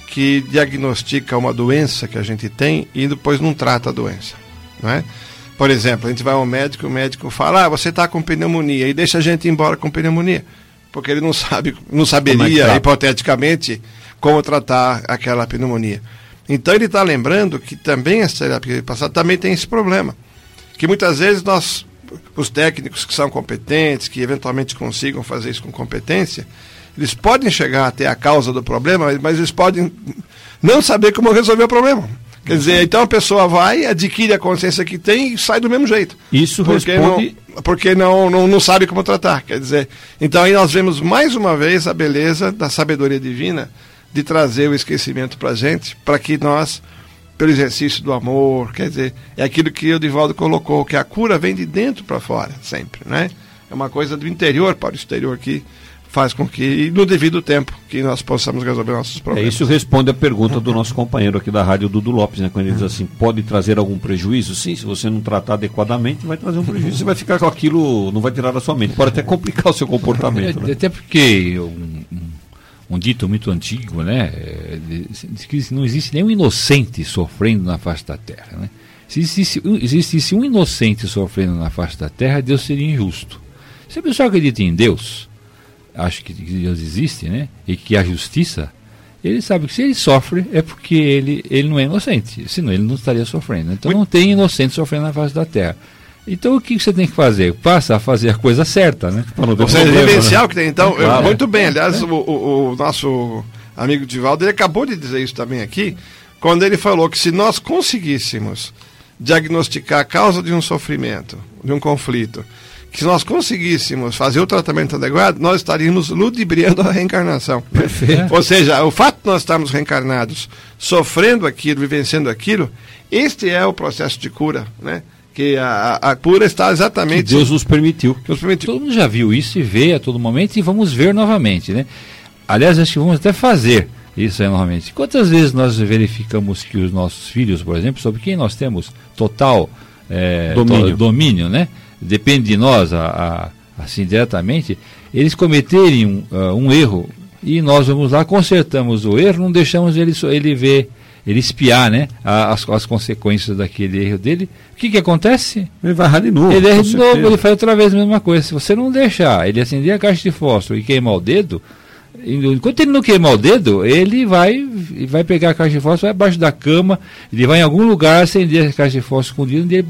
que diagnostica uma doença que a gente tem e depois não trata a doença. Não é? Por exemplo, a gente vai ao médico, o médico fala, ah, você está com pneumonia, e deixa a gente ir embora com pneumonia. Porque ele não sabe, não saberia, como é hipoteticamente, como tratar aquela pneumonia. Então ele está lembrando que também essa terapia passada também tem esse problema. Que muitas vezes nós, os técnicos que são competentes, que eventualmente consigam fazer isso com competência, eles podem chegar até a causa do problema, mas eles podem não saber como resolver o problema. Quer dizer, então a pessoa vai, adquire a consciência que tem e sai do mesmo jeito. Isso porque responde... Não, porque não, não, não sabe como tratar. Quer dizer, então aí nós vemos mais uma vez a beleza da sabedoria divina de trazer o esquecimento para a gente, para que nós, pelo exercício do amor, quer dizer, é aquilo que o Divaldo colocou, que a cura vem de dentro para fora, sempre, né? É uma coisa do interior para o exterior que faz com que, no devido tempo, que nós possamos resolver nossos problemas. É, isso responde a pergunta do nosso companheiro aqui da rádio, Dudu Lopes, né? Quando ele diz assim, pode trazer algum prejuízo? Sim, se você não tratar adequadamente, vai trazer um prejuízo. Você vai ficar com aquilo, não vai tirar da sua mente. Pode até complicar o seu comportamento. né? Até porque um, um, um, dito muito antigo, né? É, diz que não existe nenhum inocente sofrendo na face da terra, né? Se existisse, existisse um inocente sofrendo na face da terra, Deus seria injusto. Se a pessoa acredita em Deus, acha que Deus existe, né? E que a justiça, ele sabe que se ele sofre é porque ele, ele não é inocente, senão ele não estaria sofrendo. Então não tem inocente sofrendo na face da terra. Então o que você tem que fazer? Passa a fazer a coisa certa, né? Você vivencial né? que tem, então, claro. muito bem. Aliás, é. o, o, o, nosso amigo Divaldo, ele acabou de dizer isso também aqui, quando ele falou que se nós conseguíssemos diagnosticar a causa de um sofrimento, de um conflito, que se nós conseguíssemos fazer o tratamento adequado, nós estaríamos ludibriando a reencarnação. Perfeito. Ou seja, o fato de nós estarmos reencarnados, sofrendo aquilo, vivenciando aquilo, este é o processo de cura, né? que a, a cura está exatamente. Que Deus nos permitiu. nos permitiu. Todo mundo já viu isso e vê a todo momento e vamos ver novamente, né? Aliás, acho que vamos até fazer isso aí novamente. Quantas vezes nós verificamos que os nossos filhos, por exemplo, sobre quem nós temos total é, domínio. To, domínio, né? Depende de nós, a, a, assim diretamente, eles cometerem um, uh, um, erro e nós vamos lá, consertamos o erro, não deixamos ele, ele ver, ele espiar né, as, as consequências daquele erro dele. O que, que acontece? Ele vai errar de novo. Ele erra de novo, ele faz outra vez a mesma coisa. Se você não deixar ele acender a caixa de fósforo e queimar o dedo, Enquanto ele não queimar o dedo, ele vai, vai pegar a caixa de fósforo, vai abaixo da cama, ele vai em algum lugar acender a caixa de fósforo escondida e ele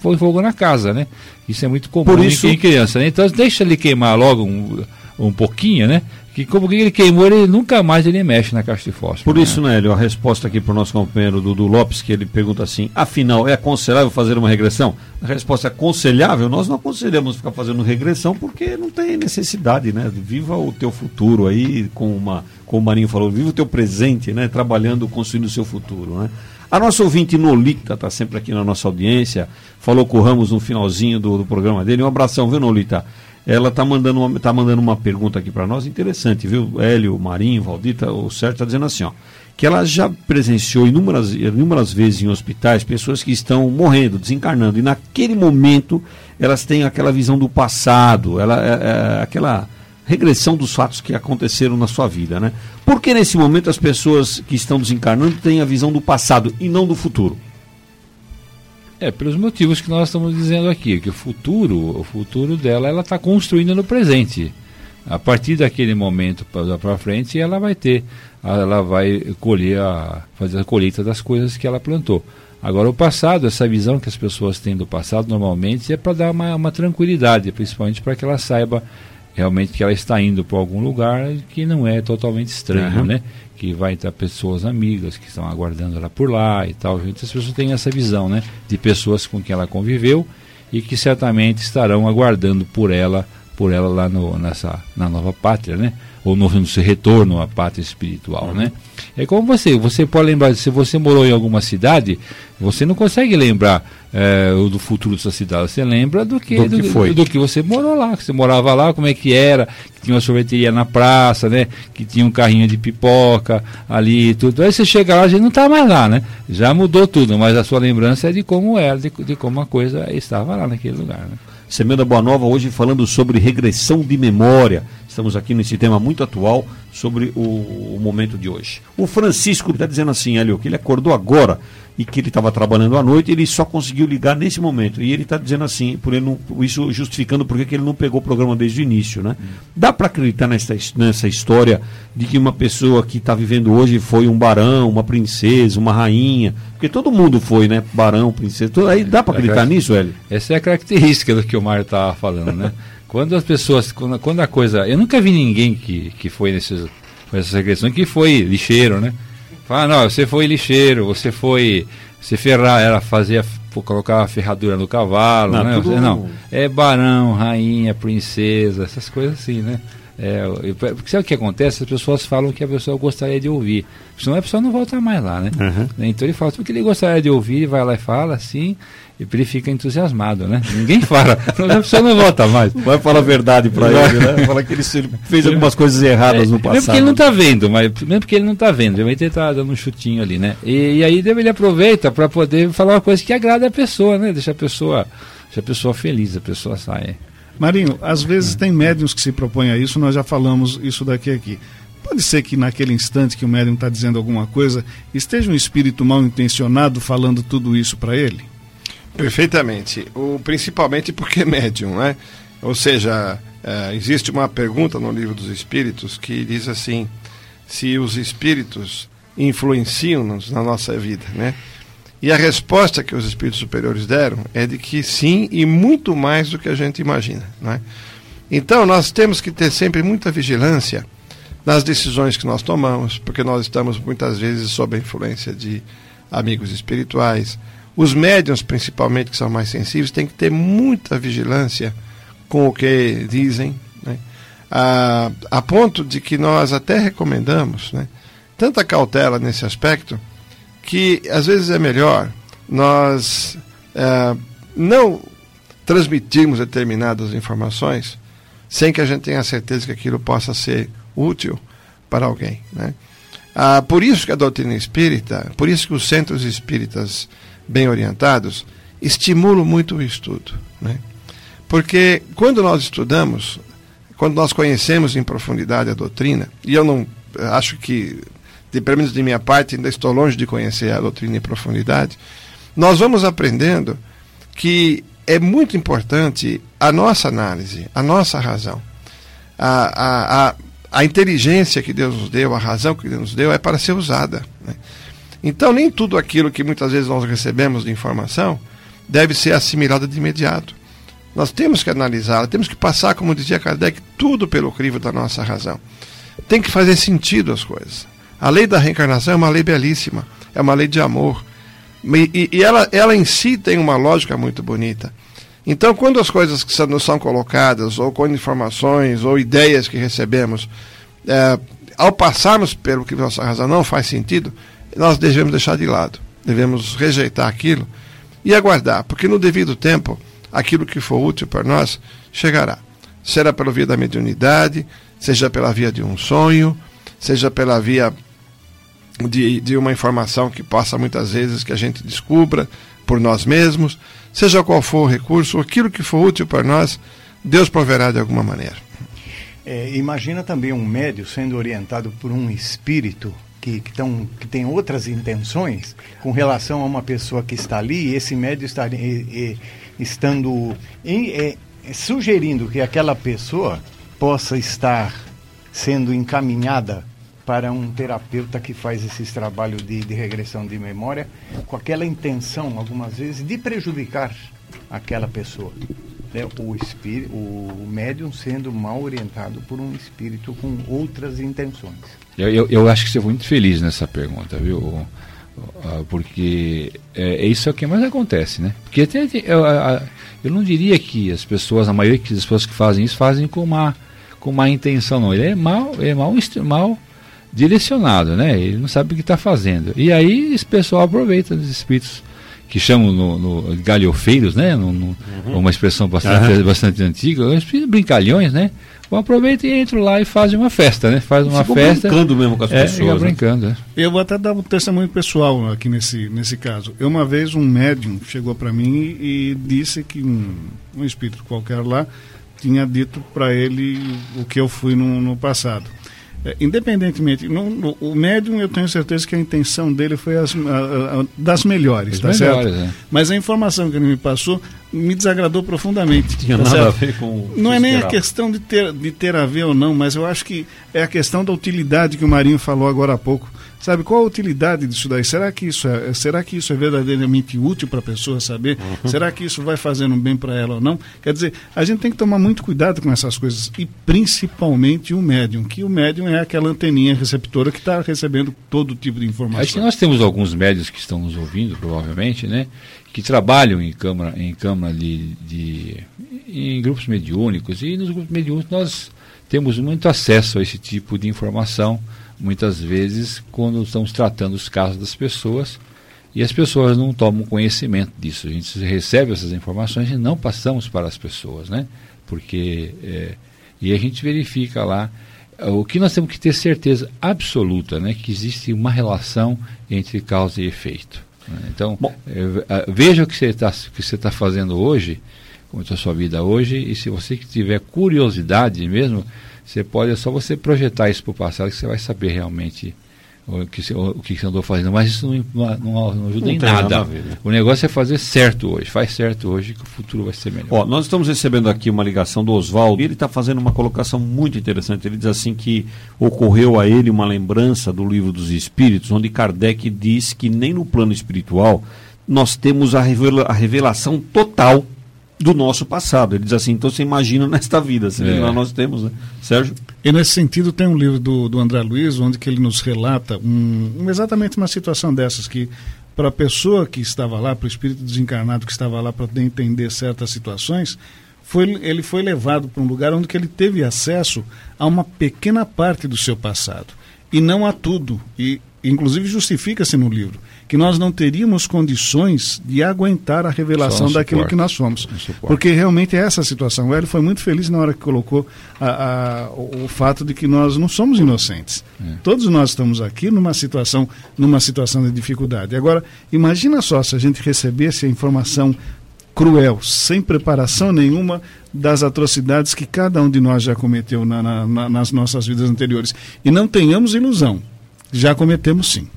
põe, fogo na casa, né? Isso é muito comum isso... em criança, né? Então deixa ele queimar logo um, um pouquinho, né? Que como ele queimou, ele nunca mais ele mexe na caixa de fósforo. Por né? isso, Nélio, a resposta aqui para o nosso companheiro Dudu Lopes, que ele pergunta assim, afinal, é aconselhável fazer uma regressão? A resposta é aconselhável, nós não aconselhamos ficar fazendo regressão porque não tem necessidade, né? Viva o teu futuro aí, com uma, como o Marinho falou, viva o teu presente, né? Trabalhando, construindo o seu futuro, né? A nossa ouvinte Nolita está sempre aqui na nossa audiência, falou com o Ramos no finalzinho do, do programa dele. Um abração, viu, Nolita? Ela está mandando, uma, tá mandando uma pergunta aqui para nós, interessante, viu? Hélio, Marinho, Valdita, o Sérgio está dizendo assim, ó, que ela já presenciou inúmeras, inúmeras vezes em hospitais pessoas que estão morrendo, desencarnando, e naquele momento elas têm aquela visão do passado, ela, é, é, aquela regressão dos fatos que aconteceram na sua vida, né? Por que nesse momento as pessoas que estão desencarnando têm a visão do passado e não do futuro? É, pelos motivos que nós estamos dizendo aqui, que o futuro, o futuro dela, ela está construindo no presente. A partir daquele momento para frente, ela vai ter, ela vai colher, a, fazer a colheita das coisas que ela plantou. Agora, o passado, essa visão que as pessoas têm do passado, normalmente é para dar uma, uma tranquilidade, principalmente para que ela saiba realmente que ela está indo para algum lugar que não é totalmente estranho, uhum. né? Que vai ter pessoas amigas que estão aguardando ela por lá e tal. Então, as pessoas têm essa visão, né? De pessoas com quem ela conviveu e que certamente estarão aguardando por ela, por ela lá no, nessa na nova pátria, né? Ou no, no seu retorno à pátria espiritual, uhum. né? É como você, você pode lembrar, se você morou em alguma cidade, você não consegue lembrar é, do futuro dessa cidade, você lembra do que, do, que foi. Do, do, que você morou lá, que você morava lá, como é que era, que tinha uma sorveteria na praça, né? Que tinha um carrinho de pipoca ali e tudo. Aí você chega lá, a gente não está mais lá, né? Já mudou tudo, mas a sua lembrança é de como era, de, de como a coisa estava lá naquele lugar, né? Semana Boa Nova hoje falando sobre regressão de memória. Estamos aqui nesse tema muito atual sobre o, o momento de hoje. O Francisco está dizendo assim, Hélio, que ele acordou agora e que ele estava trabalhando à noite, ele só conseguiu ligar nesse momento. E ele está dizendo assim, por ele não, isso justificando porque ele não pegou o programa desde o início. Né? Dá para acreditar nessa, nessa história de que uma pessoa que está vivendo hoje foi um barão, uma princesa, uma rainha? Porque todo mundo foi, né? Barão, princesa. Tudo, aí dá para acreditar nisso, Hélio? Essa é a característica do que o Mário estava falando, né? quando as pessoas, quando, quando, a coisa. Eu nunca vi ninguém que, que foi nesses, nessas regressões que foi lixeiro, né? Fala, não, você foi lixeiro, você foi. Você ferrar, ela fazia colocar a ferradura no cavalo, não, né? Tudo... Não, é barão, rainha, princesa, essas coisas assim, né? É, porque sabe o que acontece? As pessoas falam que a pessoa gostaria de ouvir. Senão a pessoa não volta mais lá, né? Uhum. Então ele fala, que ele gostaria de ouvir, vai lá e fala assim, ele fica entusiasmado, né? Ninguém fala, a pessoa não volta mais. Vai falar a verdade para ele, né? Fala que ele fez algumas coisas erradas é, no passado. Mesmo porque ele não está vendo, mas mesmo porque ele não está vendo, ele está dando um chutinho ali, né? E, e aí ele aproveita para poder falar uma coisa que agrada a pessoa, né? Deixa a pessoa, deixa a pessoa feliz, a pessoa sai. Marinho, às vezes tem médiums que se propõem a isso, nós já falamos isso daqui aqui. Pode ser que naquele instante que o médium está dizendo alguma coisa, esteja um espírito mal intencionado falando tudo isso para ele? Perfeitamente. O, principalmente porque é médium, né? Ou seja, é, existe uma pergunta no livro dos Espíritos que diz assim: se os espíritos influenciam-nos na nossa vida, né? E a resposta que os espíritos superiores deram é de que sim, e muito mais do que a gente imagina. Né? Então, nós temos que ter sempre muita vigilância nas decisões que nós tomamos, porque nós estamos muitas vezes sob a influência de amigos espirituais. Os médiums, principalmente, que são mais sensíveis, têm que ter muita vigilância com o que dizem, né? a, a ponto de que nós até recomendamos né? tanta cautela nesse aspecto que às vezes é melhor nós é, não transmitirmos determinadas informações sem que a gente tenha certeza que aquilo possa ser útil para alguém. Né? Ah, por isso que a doutrina espírita, por isso que os centros espíritas bem orientados estimulam muito o estudo. Né? Porque quando nós estudamos, quando nós conhecemos em profundidade a doutrina, e eu não acho que de, pelo menos de minha parte, ainda estou longe de conhecer a doutrina em profundidade, nós vamos aprendendo que é muito importante a nossa análise, a nossa razão. A, a, a, a inteligência que Deus nos deu, a razão que Deus nos deu, é para ser usada. Né? Então, nem tudo aquilo que muitas vezes nós recebemos de informação deve ser assimilado de imediato. Nós temos que analisá-la, temos que passar, como dizia Kardec, tudo pelo crivo da nossa razão. Tem que fazer sentido as coisas. A lei da reencarnação é uma lei belíssima, é uma lei de amor. E, e ela, ela em si tem uma lógica muito bonita. Então, quando as coisas que nos são colocadas, ou com informações, ou ideias que recebemos, é, ao passarmos pelo que nossa razão não faz sentido, nós devemos deixar de lado. devemos rejeitar aquilo e aguardar, porque no devido tempo, aquilo que for útil para nós chegará. Será pela via da mediunidade, seja pela via de um sonho, seja pela via de, de uma informação que possa muitas vezes que a gente descubra por nós mesmos, seja qual for o recurso, aquilo que for útil para nós, Deus proverá de alguma maneira. É, imagina também um médio sendo orientado por um espírito que, que, tão, que tem outras intenções com relação a uma pessoa que está ali, esse médio está e, e, estando e, sugerindo que aquela pessoa possa estar sendo encaminhada para um terapeuta que faz esses trabalhos de, de regressão de memória, com aquela intenção, algumas vezes, de prejudicar aquela pessoa. Né? O, espírito, o médium sendo mal orientado por um espírito com outras intenções. Eu, eu, eu acho que você foi muito feliz nessa pergunta, viu? Porque é, é isso é o que mais acontece, né? Porque tem, eu, eu não diria que as pessoas, a maioria das pessoas que fazem isso, fazem com má, com má intenção, não. Ele é mal, é mal, mal direcionado, né? Ele não sabe o que está fazendo. E aí esse pessoal aproveita dos espíritos que chamam no, no galhofeiros, né? No, no, uhum. Uma expressão bastante, uhum. bastante antiga, brincalhões, né? Bom, aproveita e entra lá e faz uma festa, né? Faz uma Ficou festa. brincando mesmo com as é, pessoas. Né? brincando, é. Eu vou até dar um testemunho pessoal aqui nesse, nesse caso. Eu, uma vez, um médium chegou para mim e, disse que um, um espírito qualquer lá tinha dito para ele o que eu fui no, no passado. É, independentemente, no, no, o médium eu tenho certeza que a intenção dele foi as, a, a, das melhores, As tá melhores, certo? É. Mas a informação que ele me passou me desagradou profundamente. Tinha tá nada certo? a ver com. Não é nem a questão de ter, de ter a ver ou não, mas eu acho que é a questão da utilidade que o Marinho falou agora há pouco. Sabe qual a utilidade disso daí? Será que isso é, será que isso é verdadeiramente útil para a pessoa saber? Uhum. Será que isso vai fazendo bem para ela ou não? Quer dizer, a gente tem que tomar muito cuidado com essas coisas e principalmente o médium, que o médium é aquela anteninha receptora que está recebendo todo tipo de informação. Acho que nós temos alguns médios que estão nos ouvindo, provavelmente, né? Que trabalham em câmara, em câmara de, de em grupos mediúnicos e nos grupos mediúnicos nós temos muito acesso a esse tipo de informação muitas vezes quando estamos tratando os casos das pessoas e as pessoas não tomam conhecimento disso. A gente recebe essas informações e não passamos para as pessoas, né? Porque é, e a gente verifica lá o que nós temos que ter certeza absoluta, né? Que existe uma relação entre causa e efeito. Né? Então é, veja o que você está que você está fazendo hoje, como está a sua vida hoje e se você tiver curiosidade mesmo você pode, é só você projetar isso para o passado que você vai saber realmente o que, o, que você andou fazendo. Mas isso não, não, não ajuda não em nada. nada ver, né? O negócio é fazer certo hoje. Faz certo hoje que o futuro vai ser melhor. Ó, nós estamos recebendo aqui uma ligação do Oswaldo e ele está fazendo uma colocação muito interessante. Ele diz assim que ocorreu a ele uma lembrança do livro dos Espíritos, onde Kardec diz que nem no plano espiritual nós temos a, revela a revelação total do nosso passado. Ele diz assim, então você imagina nesta vida, é. nós temos, né? Sérgio? E nesse sentido tem um livro do, do André Luiz, onde que ele nos relata um, exatamente uma situação dessas, que para a pessoa que estava lá, para o espírito desencarnado que estava lá para entender certas situações, foi, ele foi levado para um lugar onde que ele teve acesso a uma pequena parte do seu passado, e não a tudo. E inclusive justifica-se no livro que nós não teríamos condições de aguentar a revelação um daquilo que nós somos. Um Porque realmente é essa a situação. O Hélio foi muito feliz na hora que colocou a, a, o, o, fato de que nós não somos inocentes. É. Todos nós estamos aqui numa situação, numa situação de dificuldade. Agora, imagina só se a gente recebesse a informação cruel, sem preparação nenhuma das atrocidades que cada um de nós já cometeu na, na, nas nossas vidas anteriores. E não tenhamos ilusão, já cometemos sim.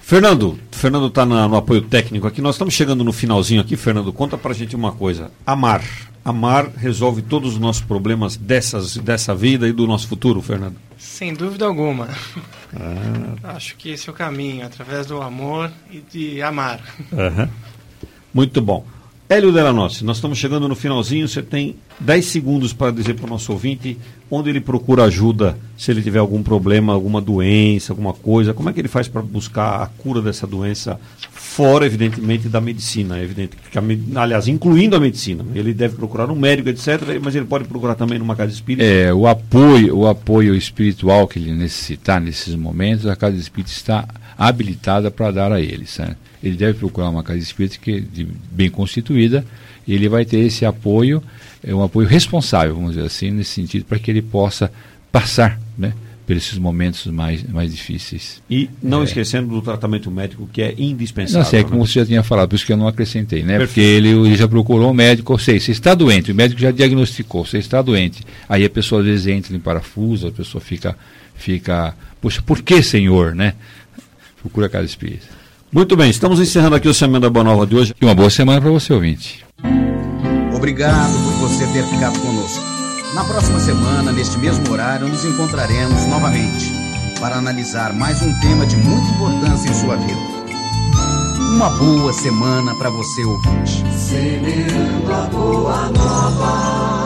Fernando, Fernando está no apoio técnico aqui. Nós estamos chegando no finalzinho aqui, Fernando. Conta pra gente uma coisa. Amar. Amar resolve todos os nossos problemas dessas, dessa vida e do nosso futuro, Fernando? Sem dúvida alguma. Ah. Acho que esse é o caminho, através do amor e de amar. Uhum. Muito bom. Hélio Delanossi, nós estamos chegando no finalzinho. Você tem 10 segundos para dizer para o nosso ouvinte onde ele procura ajuda, se ele tiver algum problema, alguma doença, alguma coisa. Como é que ele faz para buscar a cura dessa doença, fora, evidentemente, da medicina? É evidente que, aliás, incluindo a medicina. Ele deve procurar um médico, etc., mas ele pode procurar também numa casa espírita. É, o apoio, o apoio espiritual que ele necessitar nesses momentos, a casa espírita está habilitada para dar a eles. Né? Ele deve procurar uma casa espírita que, de, bem constituída, e ele vai ter esse apoio, é um apoio responsável, vamos dizer assim, nesse sentido, para que ele possa passar, né? por esses momentos mais, mais difíceis. E não é. esquecendo do tratamento médico que é indispensável. Não sei, é como né? você já tinha falado, por isso que eu não acrescentei, né? Perfeito. Porque ele, ele, já procurou um médico, ou seja, você está doente, o médico já diagnosticou, você está doente. Aí a pessoa às vezes entra em parafuso, a pessoa fica, fica, poxa, por que Senhor, né? Procura a casa espírita. Muito bem, estamos encerrando aqui o Semana da Boa Nova de hoje. E uma boa semana para você, ouvinte. Obrigado por você ter ficado conosco. Na próxima semana, neste mesmo horário, nos encontraremos novamente para analisar mais um tema de muita importância em sua vida. Uma boa semana para você ouvinte. Semeando a boa nova.